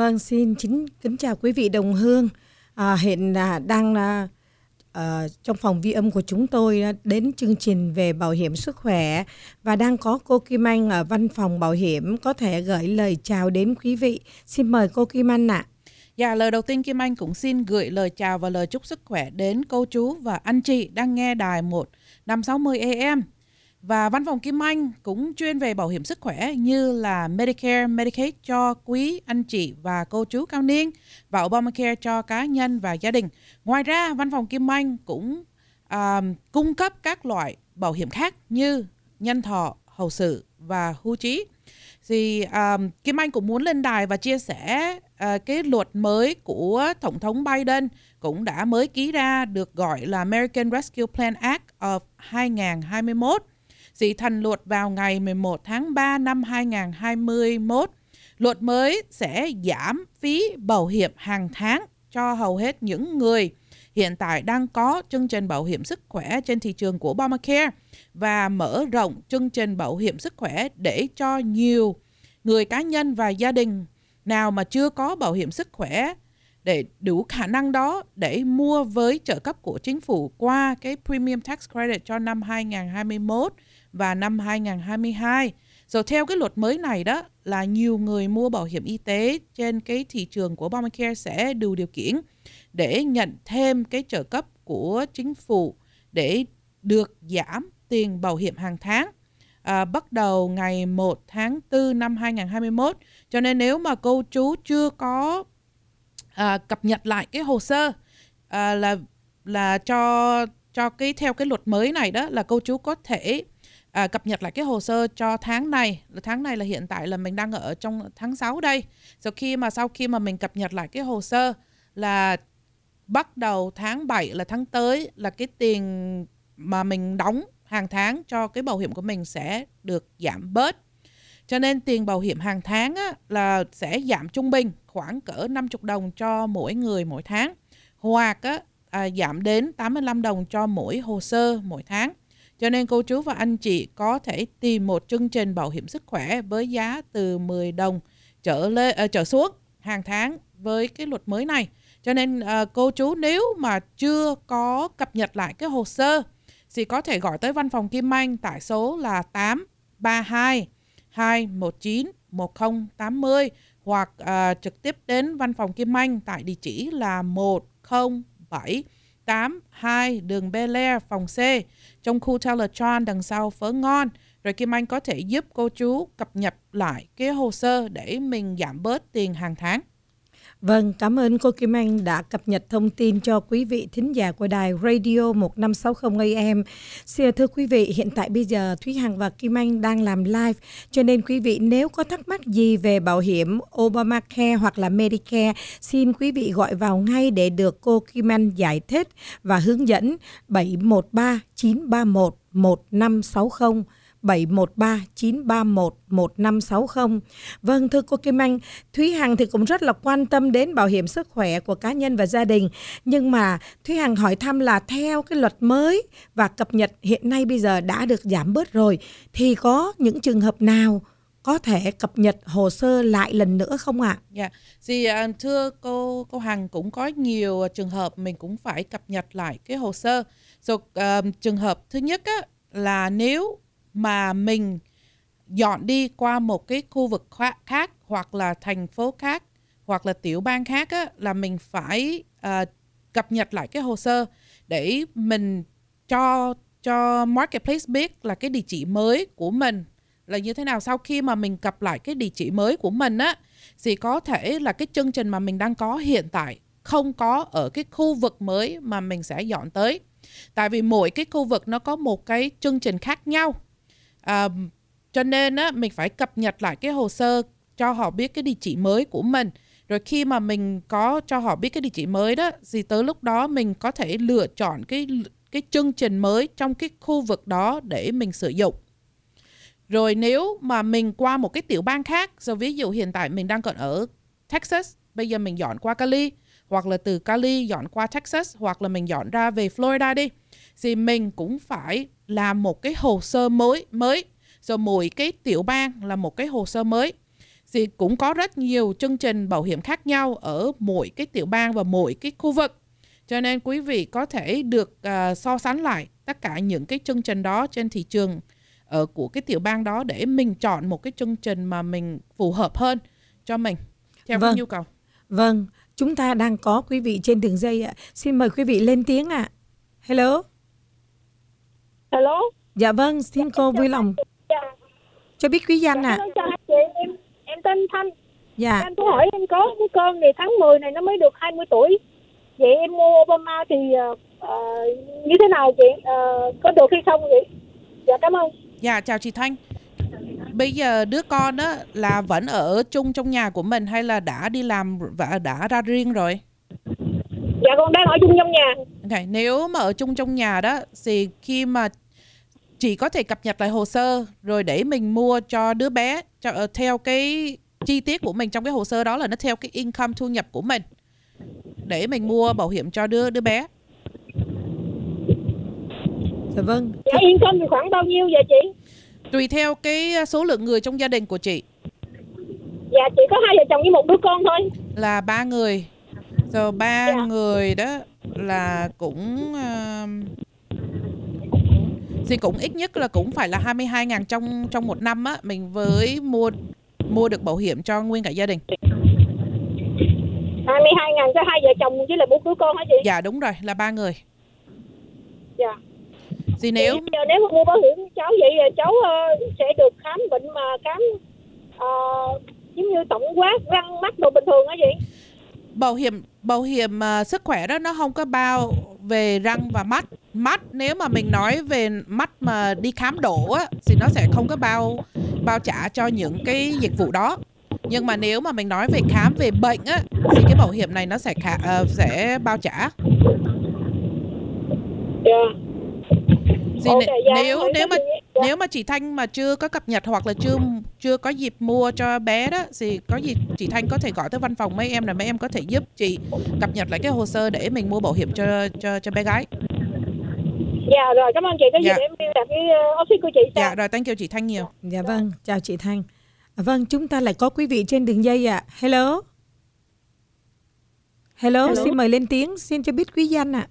Vâng, xin chính kính chào quý vị đồng hương. À, hiện à, đang à, à, trong phòng vi âm của chúng tôi à, đến chương trình về bảo hiểm sức khỏe và đang có cô Kim Anh ở văn phòng bảo hiểm có thể gửi lời chào đến quý vị. Xin mời cô Kim Anh ạ. Dạ, lời đầu tiên Kim Anh cũng xin gửi lời chào và lời chúc sức khỏe đến cô chú và anh chị đang nghe đài 1 560 AM. Và văn phòng Kim Anh cũng chuyên về bảo hiểm sức khỏe như là Medicare, Medicaid cho quý anh chị và cô chú cao niên và Obamacare cho cá nhân và gia đình. Ngoài ra, văn phòng Kim Anh cũng uh, cung cấp các loại bảo hiểm khác như nhân thọ, hậu sự và hưu trí. Thì um, Kim Anh cũng muốn lên đài và chia sẻ uh, cái luật mới của Tổng thống Biden cũng đã mới ký ra được gọi là American Rescue Plan Act of 2021 dị thành luật vào ngày 11 tháng 3 năm 2021. Luật mới sẽ giảm phí bảo hiểm hàng tháng cho hầu hết những người hiện tại đang có chương trình bảo hiểm sức khỏe trên thị trường của Obamacare và mở rộng chương trình bảo hiểm sức khỏe để cho nhiều người cá nhân và gia đình nào mà chưa có bảo hiểm sức khỏe để đủ khả năng đó để mua với trợ cấp của chính phủ qua cái Premium Tax Credit cho năm 2021 và năm 2022. Rồi theo cái luật mới này đó là nhiều người mua bảo hiểm y tế trên cái thị trường của Obamacare sẽ đủ điều kiện để nhận thêm cái trợ cấp của chính phủ để được giảm tiền bảo hiểm hàng tháng à, bắt đầu ngày 1 tháng 4 năm 2021. Cho nên nếu mà cô chú chưa có à, cập nhật lại cái hồ sơ à, là là cho cho cái theo cái luật mới này đó là cô chú có thể à, cập nhật lại cái hồ sơ cho tháng này. Tháng này là hiện tại là mình đang ở trong tháng 6 đây. Sau khi mà sau khi mà mình cập nhật lại cái hồ sơ là bắt đầu tháng 7 là tháng tới là cái tiền mà mình đóng hàng tháng cho cái bảo hiểm của mình sẽ được giảm bớt. Cho nên tiền bảo hiểm hàng tháng á, là sẽ giảm trung bình khoảng cỡ 50 đồng cho mỗi người mỗi tháng. Hoặc á, à, giảm đến 85 đồng cho mỗi hồ sơ mỗi tháng cho nên cô chú và anh chị có thể tìm một chương trình bảo hiểm sức khỏe với giá từ 10 đồng trở lên uh, ờ, trở xuống hàng tháng với cái luật mới này. Cho nên uh, cô chú nếu mà chưa có cập nhật lại cái hồ sơ thì có thể gọi tới văn phòng Kim Anh tại số là 832 219 1080 hoặc uh, trực tiếp đến văn phòng Kim Anh tại địa chỉ là 107 82 đường Bel Air, phòng C, trong khu Teletron đằng sau phớ ngon. Rồi Kim Anh có thể giúp cô chú cập nhật lại cái hồ sơ để mình giảm bớt tiền hàng tháng. Vâng, cảm ơn cô Kim Anh đã cập nhật thông tin cho quý vị thính giả của đài Radio 1560 AM. Xin thưa quý vị, hiện tại bây giờ Thúy Hằng và Kim Anh đang làm live, cho nên quý vị nếu có thắc mắc gì về bảo hiểm Obamacare hoặc là Medicare, xin quý vị gọi vào ngay để được cô Kim Anh giải thích và hướng dẫn 713 931 1560 713 931 1560. Vâng thưa cô Kim Anh, Thúy Hằng thì cũng rất là quan tâm đến bảo hiểm sức khỏe của cá nhân và gia đình. Nhưng mà Thúy Hằng hỏi thăm là theo cái luật mới và cập nhật hiện nay bây giờ đã được giảm bớt rồi thì có những trường hợp nào có thể cập nhật hồ sơ lại lần nữa không ạ? Dạ, yeah. thì uh, thưa cô cô Hằng cũng có nhiều trường hợp mình cũng phải cập nhật lại cái hồ sơ. So, uh, trường hợp thứ nhất á, là nếu mà mình dọn đi qua một cái khu vực khác hoặc là thành phố khác hoặc là tiểu bang khác á, là mình phải uh, cập nhật lại cái hồ sơ để mình cho cho marketplace biết là cái địa chỉ mới của mình là như thế nào. Sau khi mà mình cập lại cái địa chỉ mới của mình á thì có thể là cái chương trình mà mình đang có hiện tại không có ở cái khu vực mới mà mình sẽ dọn tới. Tại vì mỗi cái khu vực nó có một cái chương trình khác nhau à, cho nên á, mình phải cập nhật lại cái hồ sơ cho họ biết cái địa chỉ mới của mình. Rồi khi mà mình có cho họ biết cái địa chỉ mới đó thì tới lúc đó mình có thể lựa chọn cái cái chương trình mới trong cái khu vực đó để mình sử dụng. Rồi nếu mà mình qua một cái tiểu bang khác rồi ví dụ hiện tại mình đang còn ở Texas bây giờ mình dọn qua Cali hoặc là từ Cali dọn qua Texas hoặc là mình dọn ra về Florida đi thì mình cũng phải làm một cái hồ sơ mới mới rồi mỗi cái tiểu bang là một cái hồ sơ mới thì cũng có rất nhiều chương trình bảo hiểm khác nhau ở mỗi cái tiểu bang và mỗi cái khu vực. Cho nên quý vị có thể được uh, so sánh lại tất cả những cái chương trình đó trên thị trường ở của cái tiểu bang đó để mình chọn một cái chương trình mà mình phù hợp hơn cho mình theo vâng. cái nhu cầu. Vâng, chúng ta đang có quý vị trên đường dây ạ. Xin mời quý vị lên tiếng ạ. Hello. Hello. Dạ vâng, xin cô vui lòng dạ. cho biết quý danh ạ. Dạ, chị, em em tên Thanh. Dạ. Em có hỏi em có cái con này tháng 10 này nó mới được 20 tuổi. Vậy em mua Obama thì uh, như thế nào chị? Uh, có được hay không vậy? Dạ cảm ơn. Dạ chào chị Thanh. Bây giờ đứa con đó là vẫn ở chung trong nhà của mình hay là đã đi làm và đã ra riêng rồi? Dạ con đang ở chung trong nhà. Okay. Nếu mà ở chung trong nhà đó thì khi mà chỉ có thể cập nhật lại hồ sơ rồi để mình mua cho đứa bé cho uh, theo cái chi tiết của mình trong cái hồ sơ đó là nó theo cái income thu nhập của mình để mình mua bảo hiểm cho đứa đứa bé. Dạ vâng. Dạ income thì khoảng bao nhiêu vậy chị? Tùy theo cái số lượng người trong gia đình của chị. Dạ chị có hai vợ chồng với một đứa con thôi. Là ba người. Rồi ba dạ. người đó là cũng uh, thì cũng ít nhất là cũng phải là 22 ngàn trong trong một năm á mình với mua mua được bảo hiểm cho nguyên cả gia đình 22 ngàn cho hai vợ chồng với lại một đứa con hả chị? Dạ đúng rồi là ba người Dạ thì nếu giờ nếu mà mua bảo hiểm cháu vậy cháu uh, sẽ được khám bệnh mà khám uh, giống như tổng quát răng mắt đồ bình thường hả chị? Bảo hiểm bảo hiểm uh, sức khỏe đó nó không có bao về răng và mắt mắt nếu mà mình nói về mắt mà đi khám đổ á thì nó sẽ không có bao bao trả cho những cái dịch vụ đó nhưng mà nếu mà mình nói về khám về bệnh á thì cái bảo hiểm này nó sẽ khả, uh, sẽ bao trả. Yeah. Dạ. Thì okay, yeah, nếu nếu mà. Nếu mà chị Thanh mà chưa có cập nhật hoặc là chưa chưa có dịp mua cho bé đó thì có gì chị Thanh có thể gọi tới văn phòng mấy em là mấy em có thể giúp chị cập nhật lại cái hồ sơ để mình mua bảo hiểm cho cho cho bé gái. Dạ rồi cảm ơn chị có gì dạ. để em liên lạc với uh, office của chị sao? Dạ rồi thank you chị Thanh nhiều. Dạ vâng, chào chị Thanh. À, vâng, chúng ta lại có quý vị trên đường dây ạ. À. Hello. Hello. Hello, xin mời lên tiếng, xin cho biết quý danh ạ. À.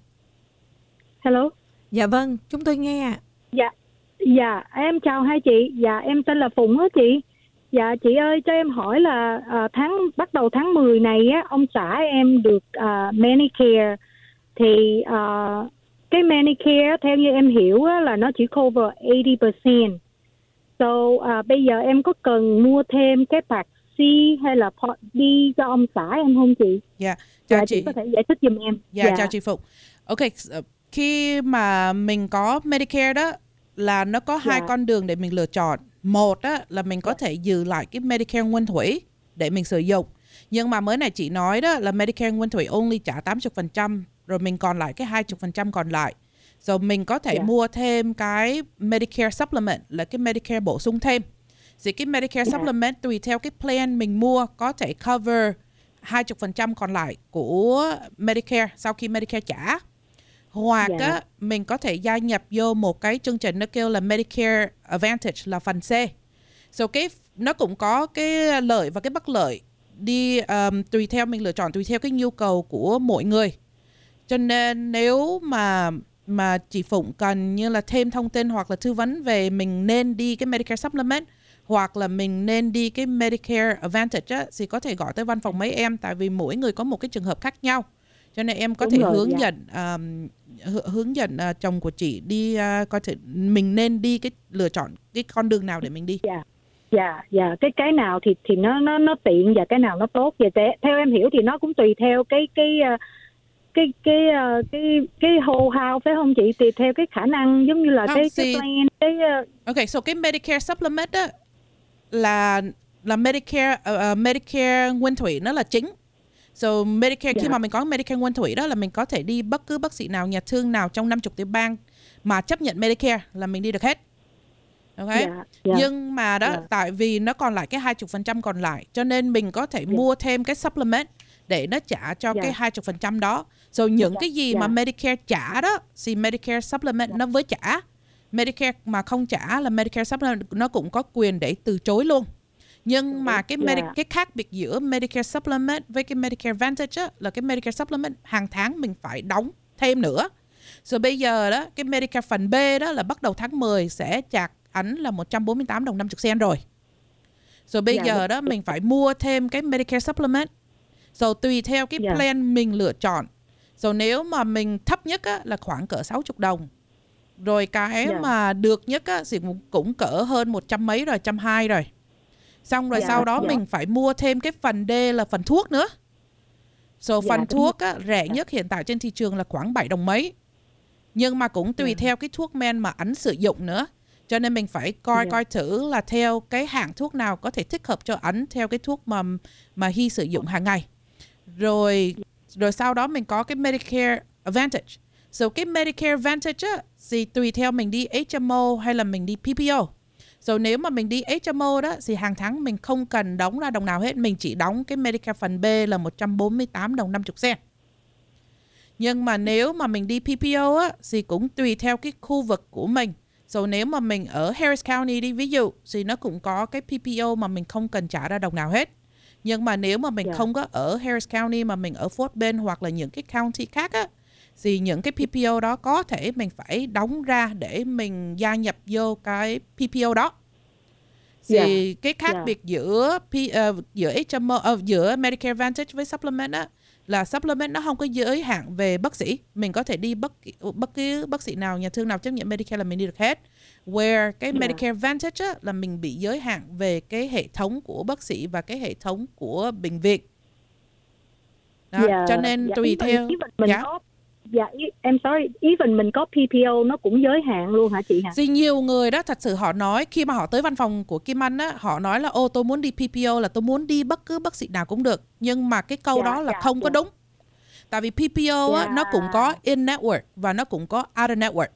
Hello. Dạ vâng, chúng tôi nghe ạ. À. Dạ, dạ em chào hai chị. Dạ em tên là Phụng á chị. Dạ chị ơi cho em hỏi là à, tháng bắt đầu tháng 10 này á ông xã em được à, Medicare thì à, cái Medicare theo như em hiểu á, là nó chỉ cover 80%. So à, bây giờ em có cần mua thêm cái part C hay là part D cho ông xã em không chị? Dạ, chào dạ, chị. chị có thể giải thích giùm em. Dạ, yeah, chào chị Phụng. Ok, khi mà mình có Medicare đó là nó có yeah. hai dạ. con đường để mình lựa chọn. Một á, là mình có thể giữ lại cái Medicare nguyên thủy để mình sử dụng. Nhưng mà mới này chị nói đó là Medicare nguyên thủy only trả 80% rồi mình còn lại cái 20% còn lại. Rồi mình có thể yeah. mua thêm cái Medicare Supplement là cái Medicare bổ sung thêm. Thì cái Medicare yeah. Supplement tùy theo cái plan mình mua có thể cover 20% còn lại của Medicare sau khi Medicare trả. Hoặc yeah. á, mình có thể gia nhập vô một cái chương trình nó kêu là Medicare Advantage là phần C. So cái nó cũng có cái lợi và cái bất lợi đi um, tùy theo mình lựa chọn tùy theo cái nhu cầu của mỗi người. Cho nên nếu mà mà chị Phụng cần như là thêm thông tin hoặc là tư vấn về mình nên đi cái Medicare Supplement hoặc là mình nên đi cái Medicare Advantage á, thì có thể gọi tới văn phòng mấy em tại vì mỗi người có một cái trường hợp khác nhau cho nên em có Đúng thể rồi, hướng dạ. dẫn um, hướng dẫn uh, chồng của chị đi uh, có thể mình nên đi cái lựa chọn cái con đường nào để mình đi. Dạ. Dạ, dạ cái cái nào thì thì nó nó nó tiện và cái nào nó tốt vậy theo em hiểu thì nó cũng tùy theo cái cái uh, cái cái uh, cái cái hồ hào phải không chị tùy theo cái khả năng giống như là không, cái, cái plan cái uh... ok so cái Medicare supplement đó là là Medicare uh, Medicare nguyên thủy nó là chính so Medicare yeah. khi dạ. mà mình có Medicare nguyên thủy đó là mình có thể đi bất cứ bác sĩ nào nhà thương nào trong 50 tiểu bang mà chấp nhận Medicare là mình đi được hết ok yeah, dạ, yeah. Dạ. nhưng mà đó yeah. tại vì nó còn lại cái 20% còn lại cho nên mình có thể yeah. mua thêm cái supplement để nó trả cho yeah. cái 20% đó rồi những yeah. cái gì yeah. mà Medicare trả đó thì Medicare supplement yeah. nó với trả Medicare mà không trả là Medicare supplement nó cũng có quyền để từ chối luôn Nhưng mà cái Medi- Dạ. cái khác biệt giữa Medicare Supplement với cái Medicare Advantage á, là cái Medicare Supplement hàng tháng mình phải đóng thêm nữa. Rồi bây giờ đó cái Medicare phần B đó là bắt đầu tháng 10 sẽ chạc ảnh là 148 đồng 50 sen rồi. Rồi bây Dạ, giờ đó mình phải mua thêm cái Medicare Supplement. Rồi tùy theo cái Dạ. plan mình lựa chọn. Rồi nếu mà mình thấp nhất á, là khoảng cỡ 60 đồng. Rồi cái Dạ. mà được nhất á, thì cũng- cũng cỡ hơn một trăm mấy rồi, trăm hai rồi. Xong rồi Dạ, sau đó dạ. mình phải mua thêm cái phần D là phần thuốc nữa. Rồi Dạ, phần thuốc á, rẻ Dạ. nhất hiện tại trên thị trường là khoảng 7 đồng mấy. Nhưng mà cũng tùy Dạ. theo cái thuốc men mà ảnh sử dụng nữa. Cho nên mình phải coi Dạ. coi thử là theo cái hãng thuốc nào có thể thích hợp cho ảnh theo cái thuốc mà mà Hy sử dụng hàng ngày. Rồi rồi sau đó mình có cái Medicare Advantage. So cái Medicare Advantage á, thì tùy theo mình đi HMO hay là mình đi PPO. Rồi nếu mà mình đi HMO đó thì hàng tháng mình không cần đóng ra đồng nào hết, mình chỉ đóng cái Medicare phần B là 148 đồng 50 sen. Nhưng mà nếu mà mình đi PPO á thì cũng tùy theo cái khu vực của mình. Rồi nếu mà mình ở Harris County đi ví dụ thì nó cũng có cái PPO mà mình không cần trả ra đồng nào hết. Nhưng mà nếu mà mình Dạ. không có ở Harris County mà mình ở Fort Bend hoặc là những cái county khác á thì những cái PPO đó có thể mình phải đóng ra để mình gia nhập vô cái PPO đó. Thì cái khác Dạ. biệt giữa P, ờ, giữa HMO ờ, giữa Medicare Advantage với Supplement á là Supplement nó không có giới hạn về bác sĩ. Mình có thể đi bất bất cứ bác sĩ nào, nhà thương nào chấp nhận Medicare là mình đi được hết. Where cái Dạ. Medicare Advantage á, là mình bị giới hạn về cái hệ thống của bác sĩ và cái hệ thống của bệnh viện. Đó, Dạ, cho nên dạ, tùy theo mình dạ. có dạ em sorry even mình có PPO nó cũng giới hạn luôn hả chị hả Thì nhiều người đó thật sự họ nói khi mà họ tới văn phòng của Kim Anh á, họ nói là ô tôi muốn đi PPO là tôi muốn đi bất cứ bác sĩ nào cũng được. Nhưng mà cái câu Dạ, đó là dạ, không có dạ. đúng. Tại vì PPO á, Dạ. nó cũng có in network và nó cũng có out network.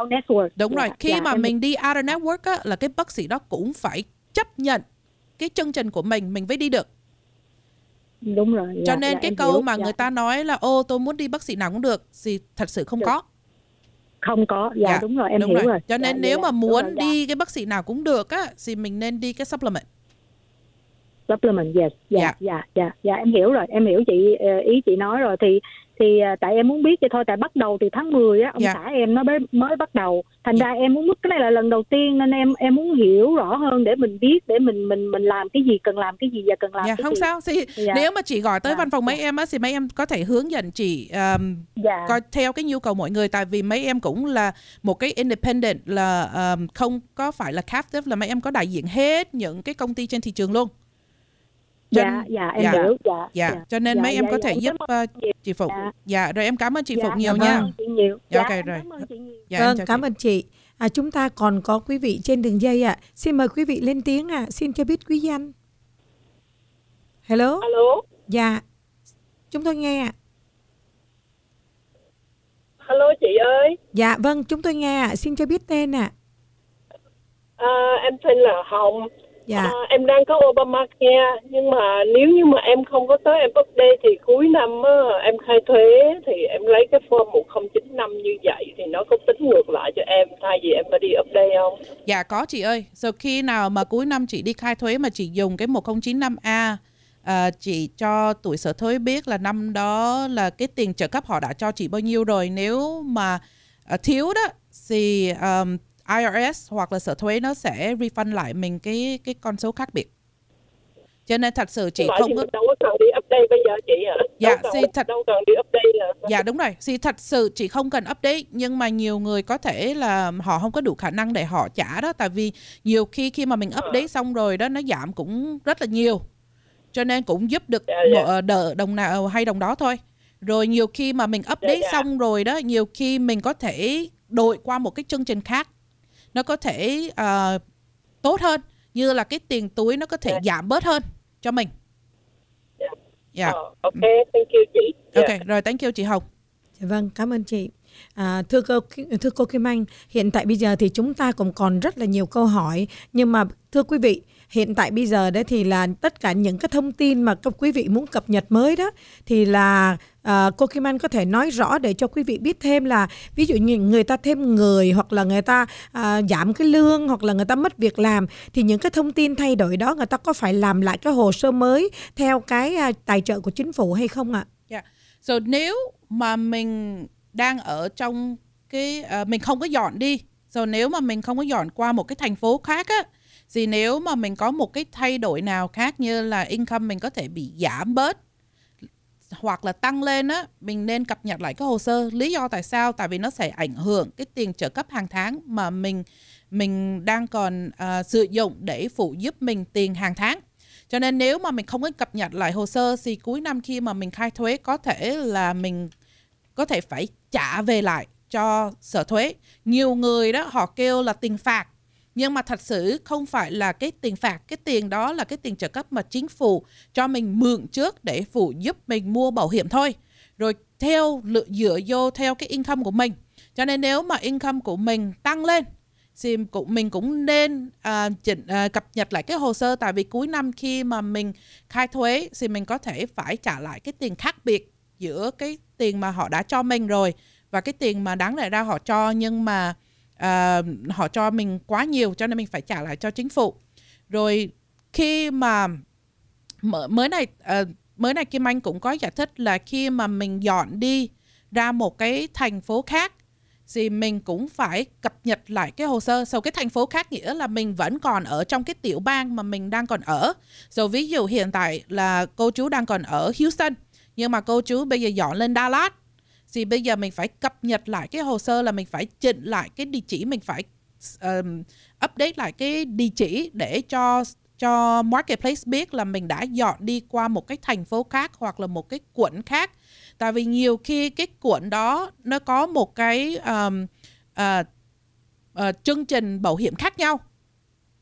out network Đúng Dạ, rồi, khi dạ, mà em- mình đi out network á, là cái bác sĩ đó cũng phải chấp nhận cái chương trình của mình mình mới đi được. Đúng rồi Cho dạ, nên dạ, cái câu hiểu, mà dạ. người ta nói là ô tôi muốn đi bác sĩ nào cũng được thì thật sự không Được. có. không có dạ, Dạ, đúng rồi em đúng hiểu rồi. rồi Cho nên Dạ, nếu dạ, mà muốn rồi, dạ. đi cái bác sĩ nào cũng được á thì mình nên đi cái supplement. supplement yes dạ Dạ. dạ dạ dạ em hiểu rồi em hiểu chị ờ, ý chị nói rồi thì thì ờ, tại em muốn biết vậy thôi tại bắt đầu từ tháng 10 á ông Dạ. xã em nó mới mới bắt đầu thành ra em muốn cái này là lần đầu tiên nên em em muốn hiểu rõ hơn để mình biết để mình mình mình làm cái gì cần làm cái gì và cần làm Dạ cái không gì sao. Thì Dạ. nếu mà chị gọi tới Dạ, văn phòng mấy dạ. em á thì mấy em có thể hướng dẫn chị um, dạ coi theo cái nhu cầu mọi người tại vì mấy em cũng là một cái independent là um, không có phải là captive là mấy em có đại diện hết những cái công ty trên thị trường luôn. Cho dạ dạ em dạ. hiểu dạ Dạ, cho nên dạ, mấy em dạ, có dạ, thể em giúp uh, chị Phụng. Dạ. Dạ, rồi em cảm ơn chị Dạ, Phụng nhiều em nha. chị nhiều Dạ, dạ, ok, em rồi. cảm ơn chị nhiều Dạ, em vâng, cảm ơn chị. À, chúng ta còn có quý vị trên đường dây ạ. Xin mời quý vị lên tiếng ạ. Xin cho biết quý danh. Hello. Alo, Dạ. Chúng tôi nghe ạ. alo chị ơi, Dạ vâng, chúng tôi nghe ạ. Xin cho biết tên ạ. à, em tên là Hồng. Dạ. À, em đang có Obamacare nhưng mà nếu như mà em không có tới em update thì cuối năm á, em khai thuế thì em lấy cái form 1095 như vậy thì nó có tính ngược lại cho em thay vì em phải đi update không? Dạ có chị ơi. Rồi khi nào mà cuối năm chị đi khai thuế mà chị dùng cái 1095A à, chị cho tuổi sở thuế biết là năm đó là cái tiền trợ cấp họ đã cho chị bao nhiêu rồi. Nếu mà à, thiếu đó thì um, IRS hoặc là sở thuế nó sẽ refund lại mình cái cái con số khác biệt. Cho nên thật sự chị không có đâu có cần đi update bây giờ chị hả? Dạ, đâu, cần, thì thật- đâu cần đi update là Dạ đúng rồi, thì thật sự chị không cần update nhưng mà nhiều người có thể là họ không có đủ khả năng để họ trả đó tại vì nhiều khi khi mà mình update xong rồi đó nó giảm cũng rất là nhiều. Cho nên cũng giúp được Dạ, dạ. một- đỡ đồng nào hay đồng đó thôi. Rồi nhiều khi mà mình update dạ. xong rồi đó, nhiều khi mình có thể đổi qua một cái chương trình khác. Nó có thể ờ, tốt hơn như là cái tiền túi nó có thể Dạ. giảm bớt hơn cho mình. Dạ. Dạ. Ờ, ok, thank you chị. Dạ. Ok, rồi thank you chị Hồng. Dạ vâng, cảm ơn chị. À, thưa cô thưa cô Kim Anh, hiện tại bây giờ thì chúng ta cũng còn rất là nhiều câu hỏi nhưng mà thưa quý vị, hiện tại bây giờ đấy thì là tất cả những cái thông tin mà các quý vị muốn cập nhật mới đó thì là uh, cô Kim Anh có thể nói rõ để cho quý vị biết thêm là ví dụ như người ta thêm người hoặc là người ta uh, giảm cái lương hoặc là người ta mất việc làm thì những cái thông tin thay đổi đó người ta có phải làm lại cái hồ sơ mới theo cái uh, tài trợ của chính phủ hay không ạ? Yeah. So nếu mà mình đang ở trong cái uh, mình không có dọn đi, rồi nếu mà mình không có dọn qua một cái thành phố khác á thì nếu mà mình có một cái thay đổi nào khác như là income mình có thể bị giảm bớt hoặc là tăng lên á mình nên cập nhật lại cái hồ sơ. Lý do tại sao? Tại vì nó sẽ ảnh hưởng cái tiền trợ cấp hàng tháng mà mình mình đang còn uh, sử dụng để phụ giúp mình tiền hàng tháng. Cho nên nếu mà mình không có cập nhật lại hồ sơ thì cuối năm khi mà mình khai thuế có thể là mình có thể phải trả về lại cho sở thuế. Nhiều người đó họ kêu là tiền phạt nhưng mà thật sự không phải là cái tiền phạt cái tiền đó là cái tiền trợ cấp mà chính phủ cho mình mượn trước để phụ giúp mình mua bảo hiểm thôi. Rồi theo dựa vô theo cái income của mình. Cho nên nếu mà income của mình tăng lên thì cũng mình cũng nên uh, chỉnh, uh, cập nhật lại cái hồ sơ. Tại vì cuối năm khi mà mình khai thuế thì mình có thể phải trả lại cái tiền khác biệt giữa cái tiền mà họ đã cho mình rồi và cái tiền mà đáng lẽ ra họ cho. Nhưng mà uh, họ cho mình quá nhiều cho nên mình phải trả lại cho chính phủ rồi khi mà mới này uh, mới này Kim Anh cũng có giải thích là khi mà mình dọn đi ra một cái thành phố khác thì mình cũng phải cập nhật lại cái hồ sơ. Sau cái thành phố khác nghĩa là mình vẫn còn ở trong cái tiểu bang mà mình đang còn ở. Rồi ví dụ hiện tại là cô chú đang còn ở Houston nhưng mà cô chú bây giờ dọn lên Dallas thì bây giờ mình phải cập nhật lại cái hồ sơ là mình phải chỉnh lại cái địa chỉ mình phải um, update lại cái địa chỉ để cho cho marketplace biết là mình đã dọn đi qua một cái thành phố khác hoặc là một cái quận khác. Tại vì nhiều khi cái quận đó nó có một cái um, uh, uh, chương trình bảo hiểm khác nhau.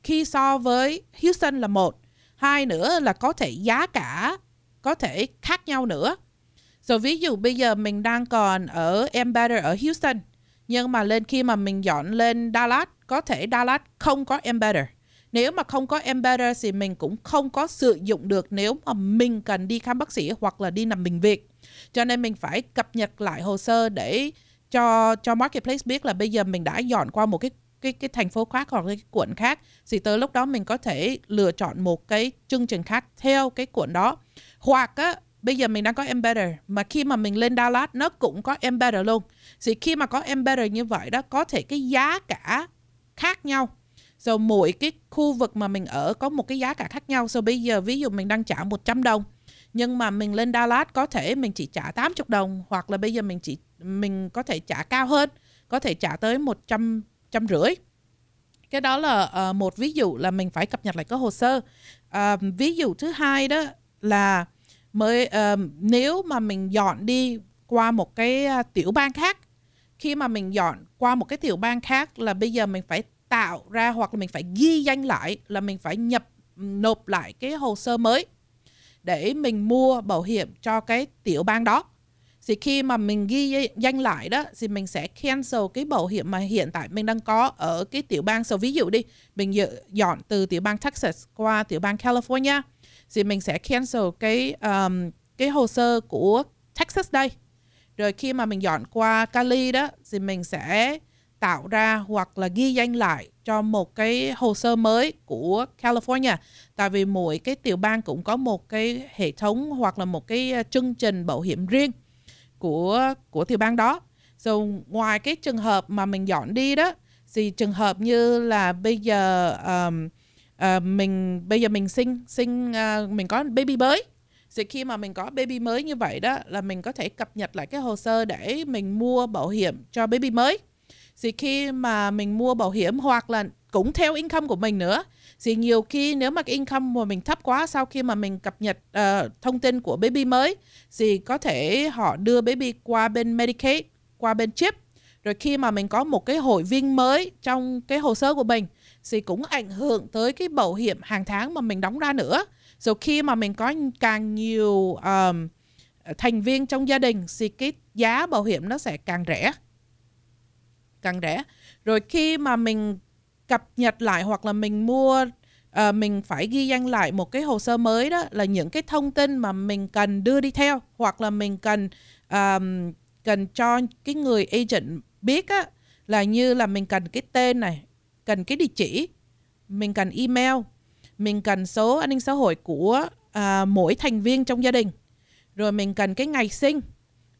Khi so với Houston là một hai nữa là có thể giá cả có thể khác nhau nữa. So, ví dụ bây giờ mình đang còn ở Embedded ở Houston, nhưng mà lên khi mà mình dọn lên Dallas, có thể Dallas không có Embedded. Nếu mà không có Embedded thì mình cũng không có sử dụng được nếu mà mình cần đi khám bác sĩ hoặc là đi nằm bệnh viện. Cho nên mình phải cập nhật lại hồ sơ để cho cho marketplace biết là bây giờ mình đã dọn qua một cái cái cái thành phố khác hoặc cái quận khác thì tới lúc đó mình có thể lựa chọn một cái chương trình khác theo cái quận đó hoặc á bây giờ mình đang có embedder mà khi mà mình lên Dallas nó cũng có embedder luôn thì khi mà có embedder như vậy đó có thể cái giá cả khác nhau rồi mỗi cái khu vực mà mình ở có một cái giá cả khác nhau. Rồi bây giờ ví dụ mình đang trả 100 đồng nhưng mà mình lên Dallas có thể mình chỉ trả 80 đồng hoặc là bây giờ mình chỉ mình có thể trả cao hơn, có thể trả tới 100 trăm rưỡi. Cái đó là uh, một ví dụ là mình phải cập nhật lại cái hồ sơ. Uh, ví dụ thứ hai đó là mới uh, nếu mà mình dọn đi qua một cái uh, tiểu bang khác khi mà mình dọn qua một cái tiểu bang khác là bây giờ mình phải tạo ra hoặc là mình phải ghi danh lại là mình phải nhập ừ, nộp lại cái hồ sơ mới để mình mua bảo hiểm cho cái tiểu bang đó thì khi mà mình ghi danh lại đó thì mình sẽ cancel cái bảo hiểm mà hiện tại mình đang có ở cái tiểu bang. So ví dụ đi, mình dọn từ tiểu bang Texas qua tiểu bang California thì mình sẽ cancel cái um, cái hồ sơ của Texas đây. Rồi khi mà mình dọn qua Cali đó thì mình sẽ tạo ra hoặc là ghi danh lại cho một cái hồ sơ mới của California. Tại vì mỗi cái tiểu bang cũng có một cái hệ thống hoặc là một cái ờ, chương trình bảo hiểm riêng của của tiểu bang đó. So, ngoài cái trường hợp mà mình dọn đi đó thì trường hợp như là bây giờ um, uh, mình bây giờ mình sinh sinh uh, mình có baby mới. Thì khi mà mình có baby mới như vậy đó là mình có thể cập nhật lại cái hồ sơ để mình mua bảo hiểm cho baby mới. Thì khi mà mình mua bảo hiểm hoặc là cũng theo income của mình nữa thì nhiều khi nếu mà cái income của mình thấp quá sau khi mà mình cập nhật uh, thông tin của baby mới thì có thể họ đưa baby qua bên Medicaid qua bên chip rồi khi mà mình có một cái hội viên mới trong cái hồ sơ của mình thì cũng ảnh hưởng tới cái bảo hiểm hàng tháng mà mình đóng ra nữa. Rồi khi mà mình có càng nhiều um, thành viên trong gia đình thì cái giá bảo hiểm nó sẽ càng rẻ. Càng rẻ. Rồi khi mà mình cập nhật lại hoặc là mình mua à, mình phải ghi danh lại một cái hồ sơ mới đó là những cái thông tin mà mình cần đưa đi theo hoặc là mình cần um, cần cho cái người agent biết á là như là mình cần cái tên này cần cái địa chỉ mình cần email mình cần số an ninh xã hội của à, mỗi thành viên trong gia đình rồi mình cần cái ngày sinh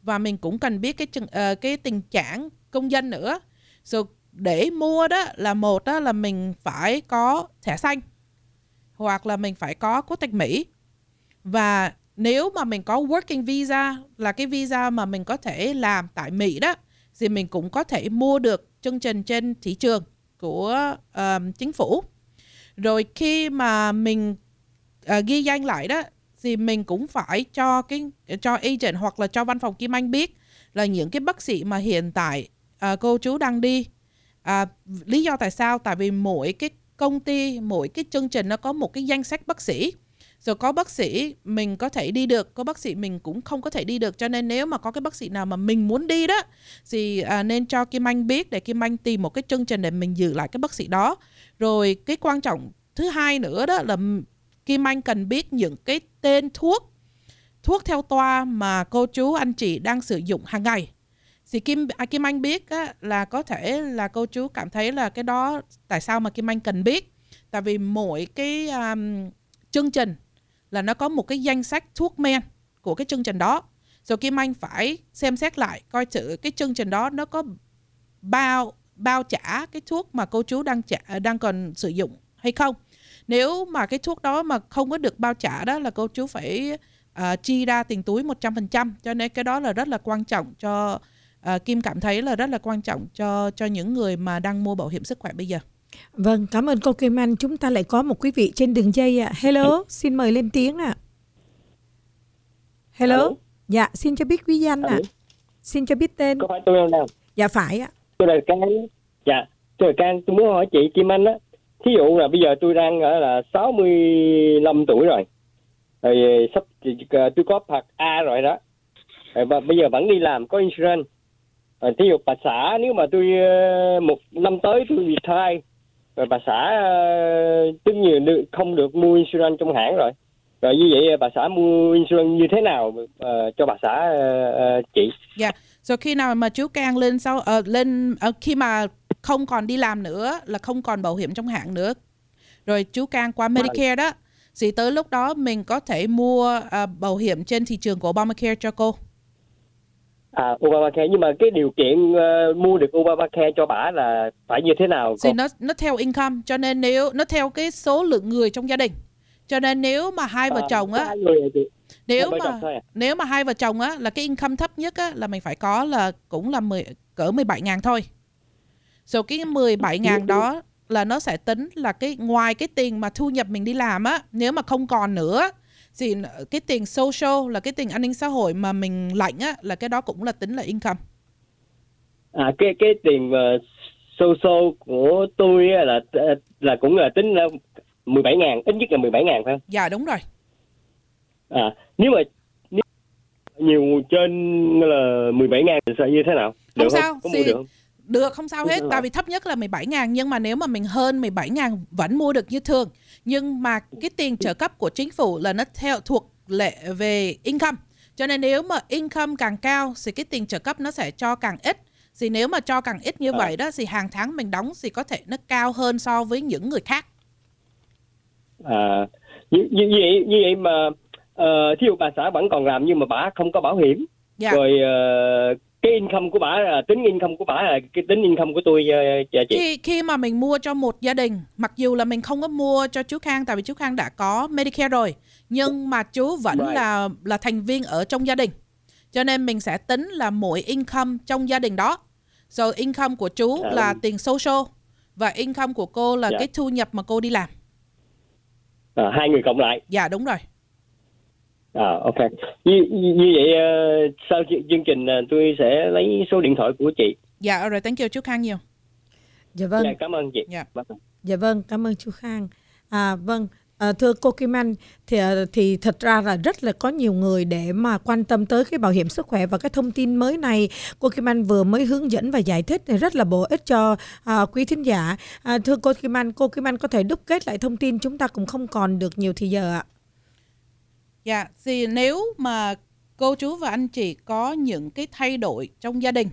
và mình cũng cần biết cái uh, cái tình trạng công dân nữa. So để mua đó là một đó là mình phải có thẻ xanh hoặc là mình phải có quốc tịch Mỹ. Và nếu mà mình có working visa là cái visa mà mình có thể làm tại Mỹ đó thì mình cũng có thể mua được chương trình trên thị trường của uh, chính phủ. Rồi khi mà mình uh, ghi danh lại đó thì mình cũng phải cho cái cho agent hoặc là cho văn phòng Kim Anh biết là những cái bác sĩ mà hiện tại uh, cô chú đang đi. Uh, lý do tại sao? Tại vì mỗi cái công ty mỗi cái chương trình nó có một cái danh sách bác sĩ rồi có bác sĩ mình có thể đi được có bác sĩ mình cũng không có thể đi được. Cho nên nếu mà có cái bác sĩ nào mà mình muốn đi đó thì à, nên cho Kim Anh biết để Kim Anh tìm một cái chương trình để mình giữ lại cái bác sĩ đó. Rồi cái quan trọng thứ hai nữa đó là Kim Anh cần biết những cái tên thuốc thuốc theo toa mà cô chú anh chị đang sử dụng hàng ngày. Thì Kim à, Kim Anh biết á, là có thể là cô chú cảm thấy là cái đó tại sao mà Kim Anh cần biết. Tại vì mỗi cái um, chương trình là nó có một cái danh sách thuốc men của cái chương trình đó. Rồi Kim Anh phải xem xét lại coi thử cái chương trình đó nó có bao bao trả cái thuốc mà cô chú đang trả đang còn sử dụng hay không. Nếu mà cái thuốc đó mà không có được bao trả đó là cô chú phải uh, chi ra tiền túi 100% cho nên cái đó là rất là quan trọng cho uh, Kim cảm thấy là rất là quan trọng cho cho những người mà đang mua bảo hiểm sức khỏe bây giờ. Vâng, cảm ơn cô Kim Anh. Chúng ta lại có một quý vị trên đường dây ạ. À. Hello, xin mời lên tiếng ạ. À. Hello. Hello. Dạ, xin cho biết quý danh ạ. À. Xin cho biết tên. Có phải tôi không nào? Dạ phải ạ. Tôi là Can. Dạ, tôi là Can. Tôi muốn hỏi chị Kim Anh á. Thí dụ là bây giờ tôi đang ở là 65 tuổi rồi. Rồi sắp tôi có phạt A rồi đó. Rồi, và bây giờ vẫn đi làm có insurance. Rồi, thí dụ bà xã nếu mà tôi một năm tới tôi retire rồi bà xã tất nhiên không được mua insurance trong hãng rồi. Rồi như vậy bà xã mua insurance như thế nào uh, cho bà xã uh, chị? Dạ. Yeah. so khi nào mà chú Cang lên sau uh, lên uh, khi mà không còn đi làm nữa là không còn bảo hiểm trong hãng nữa. Rồi chú Cang qua Medicare đó thì tới lúc đó mình có thể mua uh, bảo hiểm trên thị trường của Obamacare cho cô À, Obamacare nhưng mà cái điều kiện uh, mua được Obamacare cho bà là phải như thế nào? Thì nó nó theo income cho nên nếu nó theo cái số lượng người trong gia đình. Cho nên nếu mà hai vợ à, chồng á nếu mà à? nếu mà hai vợ chồng á là cái income thấp nhất á là mình phải có là cũng là 10 cỡ 17 ngàn thôi. Rồi cái 17 ngàn đó là nó sẽ tính là cái ngoài cái tiền mà thu nhập mình đi làm á nếu mà không còn nữa thì cái tiền social là cái tiền an ninh xã hội mà mình lãnh á là cái đó cũng là tính là income à cái cái tiền uh, social của tôi là là cũng là tính là 17 ngàn ít nhất là 17 ngàn phải không? Dạ đúng rồi. À nếu mà nếu nhiều trên là 17 ngàn thì sẽ như thế nào? Được không sao, Có mua được không? Được không sao hết, tại vì thấp nhất là 17 ngàn nhưng mà nếu mà mình hơn 17 ngàn vẫn mua được như thường. Nhưng mà cái tiền trợ cấp của chính phủ là nó theo thuộc lệ về income. Cho nên nếu mà income càng cao thì cái tiền trợ cấp nó sẽ cho càng ít. Thì nếu mà cho càng ít như à. vậy đó thì hàng tháng mình đóng thì có thể nó cao hơn so với những người khác. À như, như vậy như vậy mà uh, thí dụ bà xã vẫn còn làm nhưng mà bà không có bảo hiểm. Dạ. Rồi uh, cái income của bà là tính income của bà là cái tính income của tôi dạ chị. Khi khi mà mình mua cho một gia đình mặc dù là mình không có mua cho chú Khang tại vì chú Khang đã có Medicare rồi nhưng mà chú vẫn right. là là thành viên ở trong gia đình. Cho nên mình sẽ tính là mỗi income trong gia đình đó. Rồi income của chú à, là tiền social và income của cô là dạ. cái thu nhập mà cô đi làm. À, hai người cộng lại. Dạ đúng rồi À, ok. Như, như vậy uh, sau chương trình uh, tôi sẽ lấy số điện thoại của chị. Dạ, rồi thank you chú Khang nhiều. Dạ vâng. Dạ, cảm ơn chị. Dạ. Dạ vâng, cảm ơn chú Khang. À vâng, À, thưa cô Kim Anh thì thì thật ra là rất là có nhiều người để mà quan tâm tới cái bảo hiểm sức khỏe và cái thông tin mới này cô Kim Anh vừa mới hướng dẫn và giải thích thì rất là bổ ích cho à, quý thính giả. À, thưa cô Kim Anh, cô Kim Anh có thể đúc kết lại thông tin chúng ta cũng không còn được nhiều thì giờ ạ. Dạ, thì nếu mà cô chú và anh chị có những cái thay đổi trong gia đình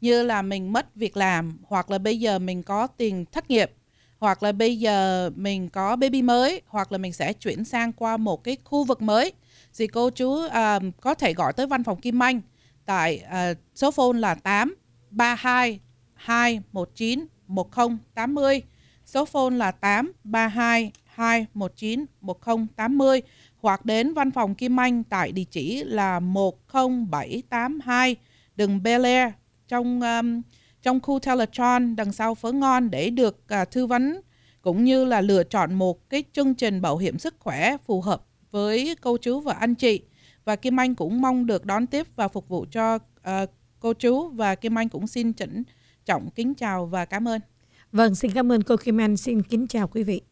như là mình mất việc làm hoặc là bây giờ mình có tiền thất nghiệp hoặc là bây giờ mình có baby mới hoặc là mình sẽ chuyển sang qua một cái khu vực mới thì cô chú uh, có thể gọi tới văn phòng Kim Anh tại uh, số phone là 8 32 219 1080 số phone là 8 32 219 1080 hoặc đến văn phòng Kim Anh tại địa chỉ là 10782 đường Bel Air trong um, trong khu Teletron đằng sau phớ ngon để được uh, tư vấn cũng như là lựa chọn một cái chương trình bảo hiểm sức khỏe phù hợp với cô chú và anh chị và Kim Anh cũng mong được đón tiếp và phục vụ cho uh, cô chú và Kim Anh cũng xin trân trọng kính chào và cảm ơn. Vâng, xin cảm ơn cô Kim Anh, xin kính chào quý vị.